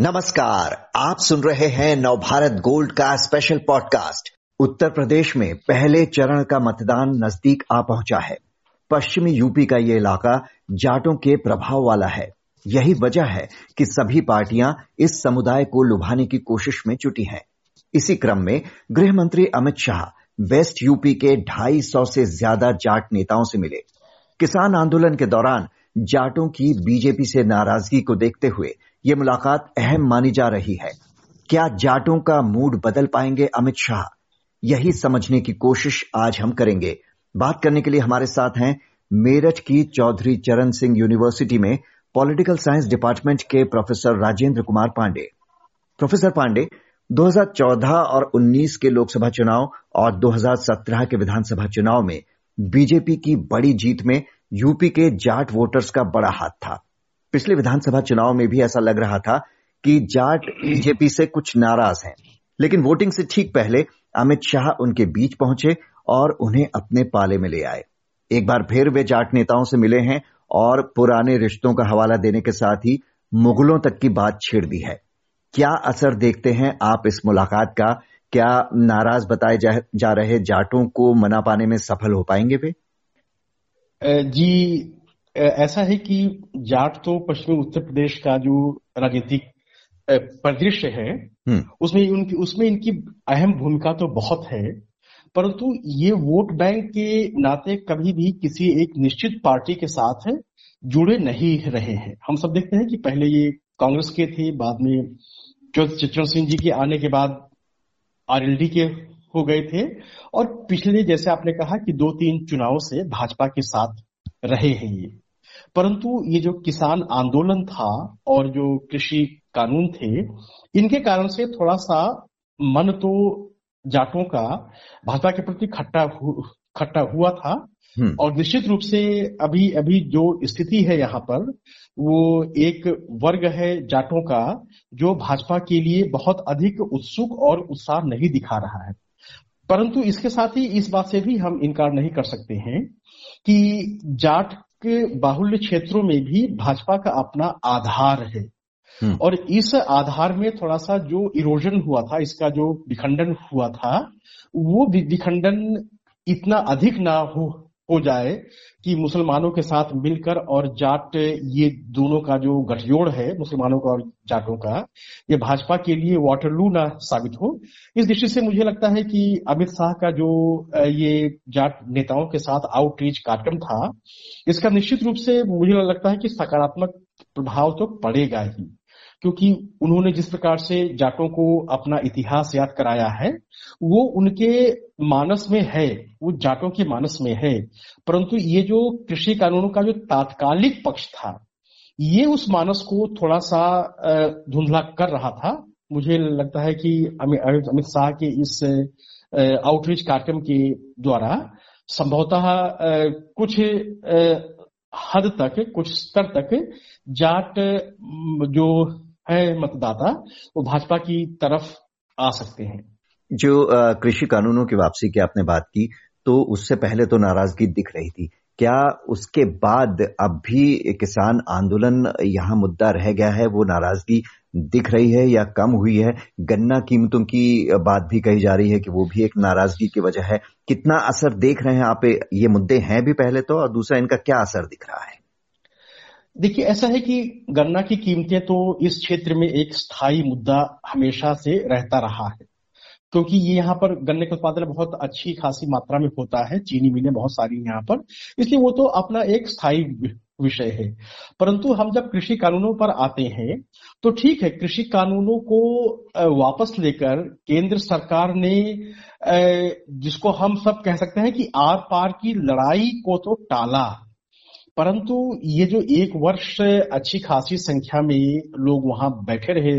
नमस्कार, आप सुन रहे हैं नवभारत गोल्ड का स्पेशल पॉडकास्ट उत्तर प्रदेश में पहले चरण का मतदान नज़दीक आ पहुँचा है। पश्चिमी यूपी का ये इलाका जाटों के प्रभाव वाला है। यही वजह है कि सभी पार्टियाँ इस समुदाय को लुभाने की कोशिश में जुटी हैं। इसी क्रम में गृह मंत्री अमित शाह वेस्ट यूपी के ढाई सौ से ज़्यादा जाट नेताओं से मिले। किसान आंदोलन के दौरान जाटों की बीजेपी से नाराज़गी को देखते हुए ये मुलाकात अहम मानी जा रही है। क्या जाटों का मूड बदल पाएँगे अमित शाह? यही समझने की कोशिश आज हम करेंगे। बात करने के लिए हमारे साथ हैं मेरठ की चौधरी चरण सिंह यूनिवर्सिटी में पॉलिटिकल साइंस डिपार्टमेंट के प्रोफेसर राजेंद्र कुमार पांडे। प्रोफेसर पांडे 2014 और 19 के लोकसभा चुनाव और 2017 के विधानसभा चुनाव में बीजेपी की बड़ी जीत में यूपी के जाट वोटर्स का बड़ा हाथ था। पिछले विधानसभा चुनाव में भी ऐसा लग रहा था कि जाट बीजेपी से कुछ नाराज़ हैं। लेकिन वोटिंग से ठीक पहले अमित शाह उनके बीच पहुँचे और उन्हें अपने पाले में ले आए। एक बार फिर वे जाट नेताओं से मिले हैं और पुराने रिश्तों का हवाला देने के साथ ही मुगलों तक की बात छेड़ दी है। क्या असर देखते हैं आप इस मुलाकात का? क्या नाराज़ बताए जा, जा रहे जाटों को मना पाने में सफल हो पाएँगे वे? जी ऐसा है कि जाट तो पश्चिमी उत्तर प्रदेश का जो राजनीतिक परिदृश्य है हम्म। उसमें उनकी उसमें इनकी अहम भूमिका तो बहुत है परंतु ये वोट बैंक के नाते कभी भी किसी एक निश्चित पार्टी के साथ जुड़े नहीं रहे हैं हम सब देखते हैं कि पहले ये कांग्रेस के थे बाद में चित्रण सिंह जी के आने के बाद आरएलडी के हो गए थे और पिछले जैसे आपने कहा कि दो तीन चुनाव से भाजपा के साथ रहे हैं ये परंतु ये जो किसान आंदोलन था और जो कृषि कानून थे इनके कारण से थोड़ा सा मन तो जाटों का भाजपा के प्रति खट्टा हु, खट्टा हुआ था हम्म। और निश्चित रूप से अभी अभी जो स्थिति है यहाँ पर वो एक वर्ग है जाटों का जो भाजपा के लिए बहुत अधिक उत्सुक और उत्साह नहीं दिखा रहा है परंतु इसके साथ ही इस बात से भी हम इनकार नहीं कर सकते हैं कि जाट के बाहुल्य क्षेत्रों में भी भाजपा का अपना आधार है हम्म। और इस आधार में थोड़ा सा जो इरोजन हुआ था इसका जो विखंडन हुआ था वो विखंडन इतना अधिक ना हो हो जाए कि मुसलमानों के साथ मिलकर और जाट, ये दोनों का जो गठजोड़ है, मुसलमानों का और जाटों का, ये भाजपा के लिए वाटरलू ना साबित हो। इस दृष्टि से मुझे लगता है कि अमित शाह का जो ये जाट नेताओं के साथ आउटरीच कार्यक्रम था, इसका निश्चित रूप से मुझे लगता है कि सकारात्मक प्रभाव तो पड़ेगा ही। क्योंकि उन्होंने जिस प्रकार से जाटों को अपना इतिहास याद कराया है, वो उनके मानस में है, वो जाटों के मानस में है। परंतु ये जो कृषि कानूनों का जो तात्कालिक पक्ष था, ये उस मानस को थोड़ा सा धुंधला कर रहा था। मुझे लगता है कि अमित शाह के इस आउटरीच कार्यक्रम के द्वारा संभवतः कुछ हद तक, कुछ स्तर तक जाट जो है मतदाता वो भाजपा की तरफ़ आ सकते हैं। जो कृषि कानूनों की वापसी की आपने बात की तो उससे पहले तो नाराज़गी दिख रही थी। क्या उसके बाद अब भी किसान आंदोलन यहाँ मुद्दा रह गया है, वो नाराज़गी दिख रही है या कम हुई है? गन्ना कीमतों की बात भी कही जा रही है कि वो भी एक नाराज़गी की वजह है। कितना असर देख रहे हैं आप? ये मुद्दे हैं भी पहले तो और दूसरा इनका क्या असर दिख रहा है? देखिए, ऐसा है कि गन्ना की कीमतें तो इस क्षेत्र में एक स्थायी मुद्दा हमेशा से रहता रहा है। क्योंकि ये यहाँ पर गन्ने का उत्पादन बहुत अच्छी खासी मात्रा में होता है, चीनी मिलें बहुत सारी यहाँ पर, इसलिए वो तो अपना एक स्थायी विषय है। परंतु हम जब कृषि कानूनों पर आते हैं तो ठीक है, कृषि कानूनों को वापस लेकर केंद्र सरकार ने जिसको हम सब कह सकते हैं कि आर पार की लड़ाई को तो टाला परंतु ये जो एक वर्ष अच्छी खासी संख्या में लोग वहाँ बैठे रहे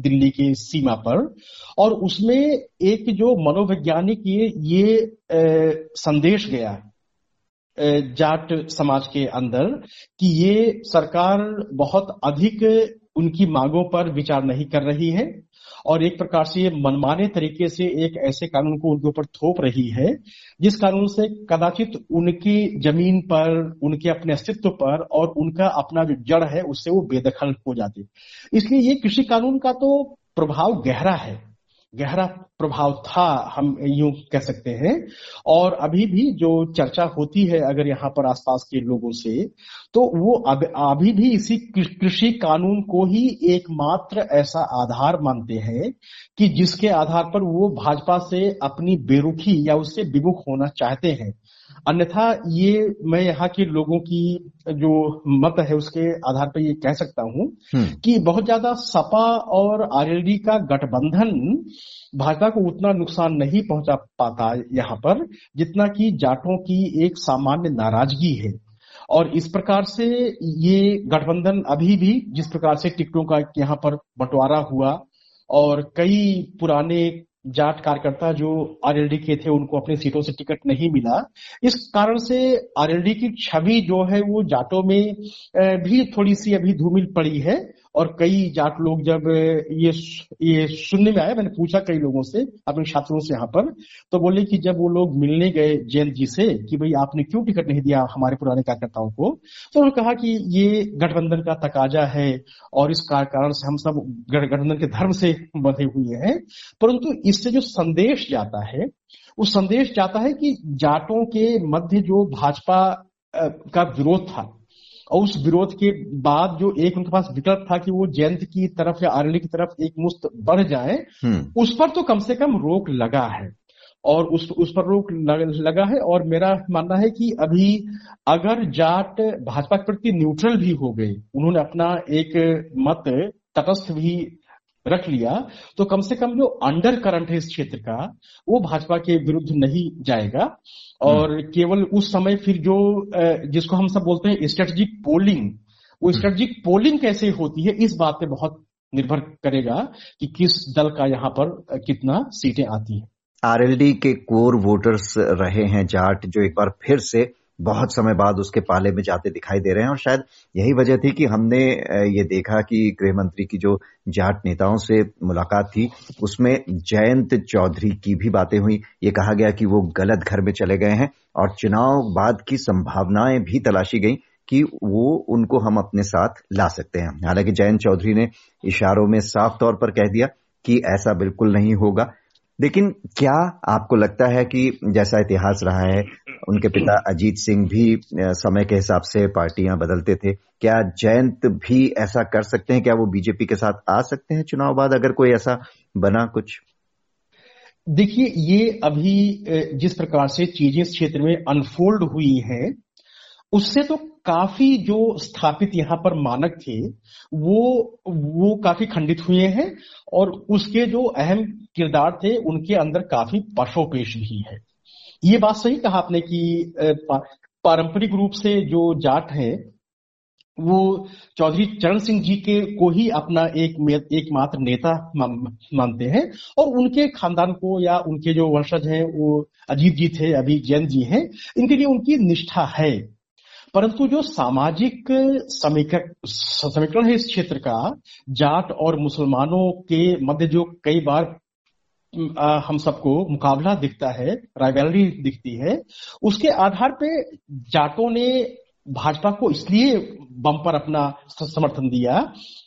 दिल्ली की सीमा पर, और उसमें एक जो मनोवैज्ञानिक ये ये संदेश गया जाट समाज के अंदर कि ये सरकार बहुत अधिक उनकी मांगों पर विचार नहीं कर रही है और एक प्रकार से ये मनमाने तरीके से एक ऐसे कानून को उनके ऊपर थोप रही है, जिस कानून से कदाचित उनकी ज़मीन पर, उनके अपने अस्तित्व पर और उनका अपना जो जड़ है, उससे वो बेदखल हो जाते। इसलिए ये कृषि कानून का तो प्रभाव गहरा है। गहरा प्रभाव था, हम यूँ कह सकते हैं। और अभी भी जो चर्चा होती है अगर यहाँ पर आसपास के लोगों से तो वो अब, अभी भी इसी कृषि कानून को ही एकमात्र ऐसा आधार मानते हैं कि जिसके आधार पर वो भाजपा से अपनी बेरुखी या उससे विमुख होना चाहते हैं। अन्यथा ये मैं यहाँ के लोगों की जो मत है उसके आधार पर ये कह सकता हूँ हम्म। कि बहुत ज़्यादा सपा और आरएलडी का गठबंधन भाजपा को उतना नुकसान नहीं पहुँचा पाता यहाँ पर जितना कि जाटों की एक सामान्य नाराज़गी है और इस प्रकार से ये गठबंधन अभी भी जिस प्रकार से टिकटों का यहाँ पर बंटवारा हुआ और कई पुराने जाट कार्यकर्ता जो आरएलडी के थे, उनको अपनी सीटों से टिकट नहीं मिला। इस कारण से आरएलडी की छवि जो है, वो जाटों में भी थोड़ी सी अभी धूमिल पड़ी है। और कई जाट लोग जब ये ये सुनने में आया मैंने पूछा कई लोगों से, अपने छात्रों से यहाँ पर तो बोले कि जब वो लोग मिलने गए जयंत जी से, कि भाई आपने क्यों टिकट नहीं दिया हमारे पुराने कार्यकर्ताओं को तो उन्होंने कहा कि ये गठबंधन का तकाजा है और इस कारण से हम सब गठबंधन के धर्म से बंधे हुए हैं। परंतु इससे जो संदेश जाता है, वो संदेश जाता है कि जाटों के मध्य जो भाजपा का विरोध था और उस विरोध के बाद जो एक उनके पास विकल्प था कि वो जयंत की तरफ़ या आरएलडी की तरफ़ एक मुस्त बढ़ जाए हम्म। उस पर तो कम से कम रोक लगा है और उस उस पर रोक लगा है और मेरा मानना है कि अभी अगर जाट भाजपा के प्रति न्यूट्रल भी हो गए उन्होंने अपना एक मत तटस्थ भी रख लिया तो कम से कम जो अंडर करंट है इस क्षेत्र का वो भाजपा के विरुद्ध नहीं जाएगा और हम्म। केवल उस समय फिर जो जिसको हम सब बोलते हैं स्ट्रेटेजिक पोलिंग वो स्ट्रेटेजिक हम्म। पोलिंग कैसे होती है इस बात पे बहुत निर्भर करेगा कि किस दल का यहाँ पर कितना सीटें आती हैं आरएलडी के कोर वोटर्स रहे हैं जाट जो एक बार फिर से बहुत समय बाद उसके पाले में जाते दिखाई दे रहे हैं और शायद यही वजह थी कि हमने ये देखा कि गृह मंत्री की जो जाट नेताओं से मुलाकात थी, उसमें जयंत चौधरी की भी बातें हुई। ये कहा गया कि वो गलत घर में चले गए हैं और चुनाव बाद की संभावनाएँ भी तलाशी गई कि वो उनको हम अपने साथ ला सकते हैं। हालाँकि जयंत चौधरी ने इशारों में साफ़ तौर पर कह दिया कि ऐसा बिल्कुल नहीं होगा। लेकिन क्या आपको लगता है कि जैसा इतिहास रहा है उनके पिता अजीत सिंह भी समय के हिसाब से पार्टियाँ बदलते थे। क्या जयंत भी ऐसा कर सकते हैं? क्या वो बीजेपी के साथ आ सकते हैं चुनाव बाद, अगर कोई ऐसा बना कुछ? देखिए, ये अभी जिस प्रकार से चीज़ें इस क्षेत्र में अनफोल्ड हुई हैं, उससे तो काफ़ी जो स्थापित यहाँ पर मानक थे, वो वो काफ़ी खंडित हुए हैं और उसके जो अहम किरदार थे, उनके अंदर काफ़ी पशोपेश भी है। ये बात सही कहा आपने कि पारंपरिक रूप से जो जाट है, वो चौधरी चरण सिंह जी के को ही अपना एक एकमात्र नेता मानते हैं और उनके खानदान को या उनके जो वंशज हैं, वो अजीत जी थे, अभी जैन जी हैं, इनके लिए उनकी निष्ठा है। परंतु जो सामाजिक समीकरण है इस क्षेत्र का, जाट और मुसलमानों के मध्य जो कई बार हम सबको मुकाबला दिखता है राइवलरी दिखती है। उसके आधार पे जाटों ने भाजपा को इसलिए बम पर अपना समर्थन दिया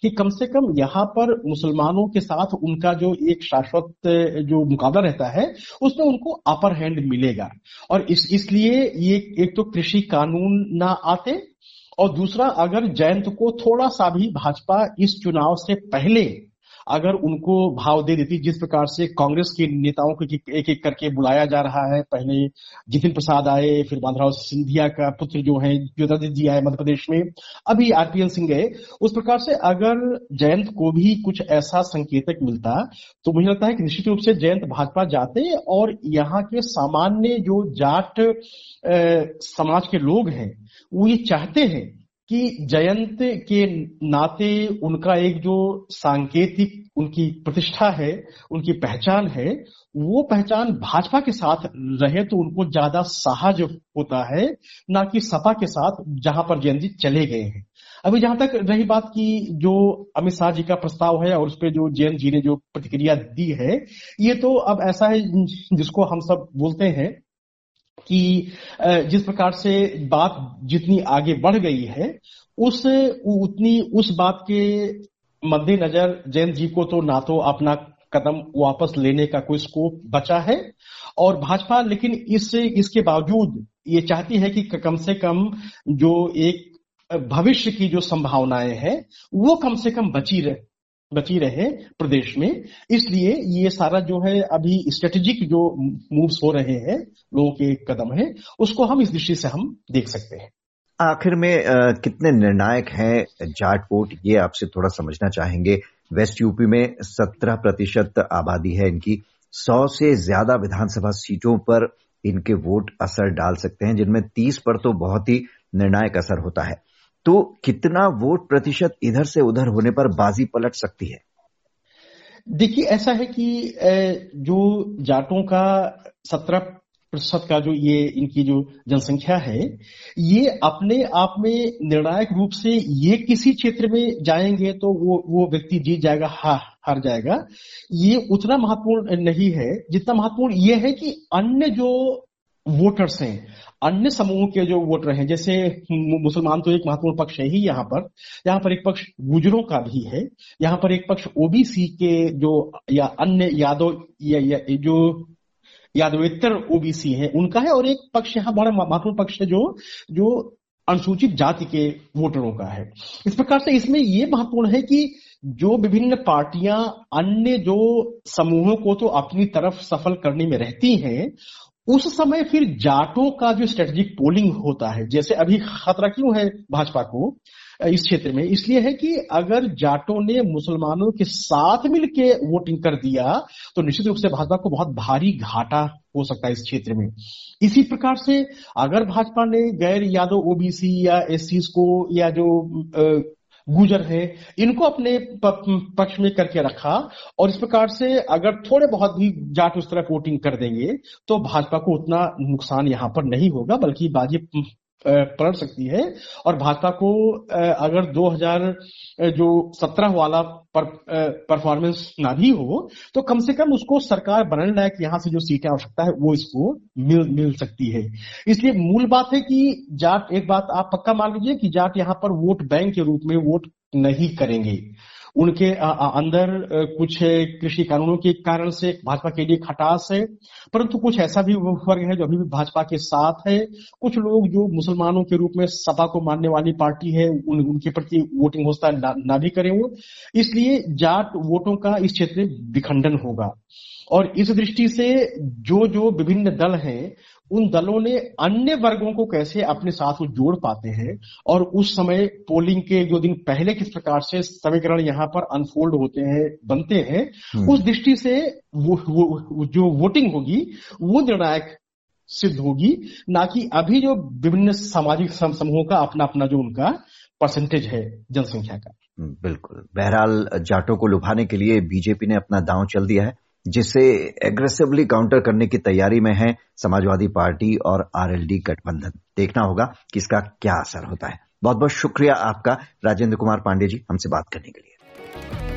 कि कम से कम यहाँ पर मुसलमानों के साथ उनका जो एक शाश्वत, जो मुकाबला रहता है, उसमें उनको अपर हैंड मिलेगा। और इस, इसलिए ये एक तो कृषि कानून ना आते, और दूसरा अगर जयंत को थोड़ा सा भी भाजपा इस चुनाव से पहले अगर उनको भाव दे देती जिस प्रकार से कांग्रेस के नेताओं को एक एक करके बुलाया जा रहा है, पहले जितिन प्रसाद आए, फिर माधवराव सिंधिया का पुत्र जो है, ज्योतिरादित्य जी आए मध्य प्रदेश में, अभी आरपीएल सिंह गए। उस प्रकार से अगर जयंत को भी कुछ ऐसा संकेतक मिलता तो मुझे लगता है कि निश्चित रूप से जयंत भाजपा जाते और यहाँ के सामान्य जो जाट समाज के लोग हैं, वो ये चाहते हैं कि जयंत के नाते उनका एक जो सांकेतिक उनकी प्रतिष्ठा है, उनकी पहचान है, वो पहचान भाजपा के साथ रहे तो उनको ज़्यादा सहज होता है, ना कि सपा के साथ, जहाँ पर जयंत जी चले गए हैं। अभी जहाँ तक रही बात की जो अमित शाह जी का प्रस्ताव है और उस पर जो जयंत जी ने जो प्रतिक्रिया दी है, ये तो अब ऐसा है जिसको हम सब बोलते हैं कि जिस प्रकार से बात जितनी आगे बढ़ गई है, उस, उतनी उस बात के मद्देनजर जैन जी को तो ना तो अपना कदम वापस लेने का कोई स्कोप बचा है। और भाजपा लेकिन इससे इसके बावजूद ये चाहती है कि कम से कम जो एक भविष्य की जो संभावनाएँ हैं, वो कम से कम बची रहे। बची रहे प्रदेश में। इसलिए ये सारा जो है अभी स्ट्रेटेजिक जो मूव्स हो रहे हैं लोगों के कदम है उसको हम इस दृष्टि से हम देख सकते हैं। आखिर में आ, कितने निर्णायक हैं जाट वोट ये आपसे थोड़ा समझना चाहेंगे। वेस्ट यूपी में सत्रह प्रतिशत आबादी है इनकी। सौ से ज़्यादा विधानसभा सीटों पर इनके वोट असर डाल सकते हैं जिनमें तीस पर तो बहुत ही निर्णायक असर होता है। तो कितना वोट प्रतिशत इधर से उधर होने पर बाजी पलट सकती है? देखिए, ऐसा है कि जो जाटों का सत्रह प्रतिशत का जो ये, इनकी जो जनसंख्या है, ये अपने आप में निर्णायक रूप से ये किसी क्षेत्र में जाएँगे तो वो वो व्यक्ति जीत जाएगा, हा, हार जाएगा। ये उतना महत्वपूर्ण नहीं है। जितना महत्वपूर्ण ये है कि अन्य जो वोटर्स हैं। अन्य समूह के जो वोटर हैं जैसे मुसलमान तो एक महत्वपूर्ण पक्ष है ही यहाँ पर। यहाँ पर एक पक्ष गुजरों का भी है। यहाँ पर एक पक्ष ओबीसी के जो या अन्य यादव या, या जो यादवेतर ओबीसी है उनका है। और एक पक्ष यहाँ बड़ा महत्वपूर्ण पक्ष है जो जो अनुसूचित जाति के वोटरों का है। इस प्रकार से इसमें यह महत्वपूर्ण है कि जो विभिन्न पार्टियाँ अन्य जो समूहों को तो अपनी तरफ़ सफल करने में रहती हैं उस समय फिर जाटों का जो स्ट्रेटेजिक पोलिंग होता है, जैसे अभी खतरा क्यों है भाजपा को इस क्षेत्र में? इसलिए है कि अगर जाटों ने मुसलमानों के साथ मिलकर वोटिंग कर दिया तो निश्चित रूप से भाजपा को बहुत भारी घाटा हो सकता है इस क्षेत्र में। इसी प्रकार से अगर भाजपा ने गैर यादव ओबीसी या एससी को या जो गुजर है, इनको अपने पक्ष में करके रखा और इस प्रकार से अगर थोड़े बहुत भी जाट उस तरह वोटिंग कर देंगे तो भाजपा को उतना नुकसान यहाँ पर नहीं होगा, बल्कि बाजी पलट सकती है। और भाजपा को अगर 2000 जो 17 वाला पर, परफॉर्मेंस ना भी हो तो कम से कम उसको सरकार बनाने लायक यहाँ से जो सीटें आवश्यकता है वो इसको मिल मिल सकती है। इसलिए मूल बात है कि जाट एक बात आप पक्का मान लीजिए कि जाट यहाँ पर वोट बैंक के रूप में वोट नहीं करेंगे। उनके अंदर कुछ कृषि कानूनों के कारण से भाजपा के लिए खटास है। परंतु कुछ ऐसा भी वर्ग है जो अभी भी भाजपा के साथ है। कुछ लोग जो मुसलमानों के रूप में सपा को मानने वाली पार्टी है उन, उनके प्रति वोटिंग होता ना, ना भी करें वो इसलिए जाट वोटों का इस क्षेत्र में विखंडन होगा। और इस दृष्टि से जो जो विभिन्न दल हैं उन दलों ने अन्य वर्गों को कैसे अपने साथ जोड़ पाते हैं? और उस समय पोलिंग के जो दिन पहले किस प्रकार से समीकरण यहाँ पर अनफोल्ड होते हैं बनते हैं हम्म। उस दृष्टि से वो, वो जो वोटिंग होगी वो निर्णायक सिद्ध होगी ना कि अभी जो विभिन्न सामाजिक समूहों का अपना अपना जो उनका परसेंटेज है जनसंख्या का। बिल्कुल। बहरहाल जाटों को लुभाने के लिए बीजेपी ने अपना दांव चल दिया है। जिसे एग्रेसिवली काउंटर करने की तैयारी में है समाजवादी पार्टी और आरएलडी गठबंधन। देखना होगा कि इसका क्या असर होता है। बहुत बहुत शुक्रिया आपका, राजेंद्र कुमार पांडे जी, हमसे बात करने के लिए।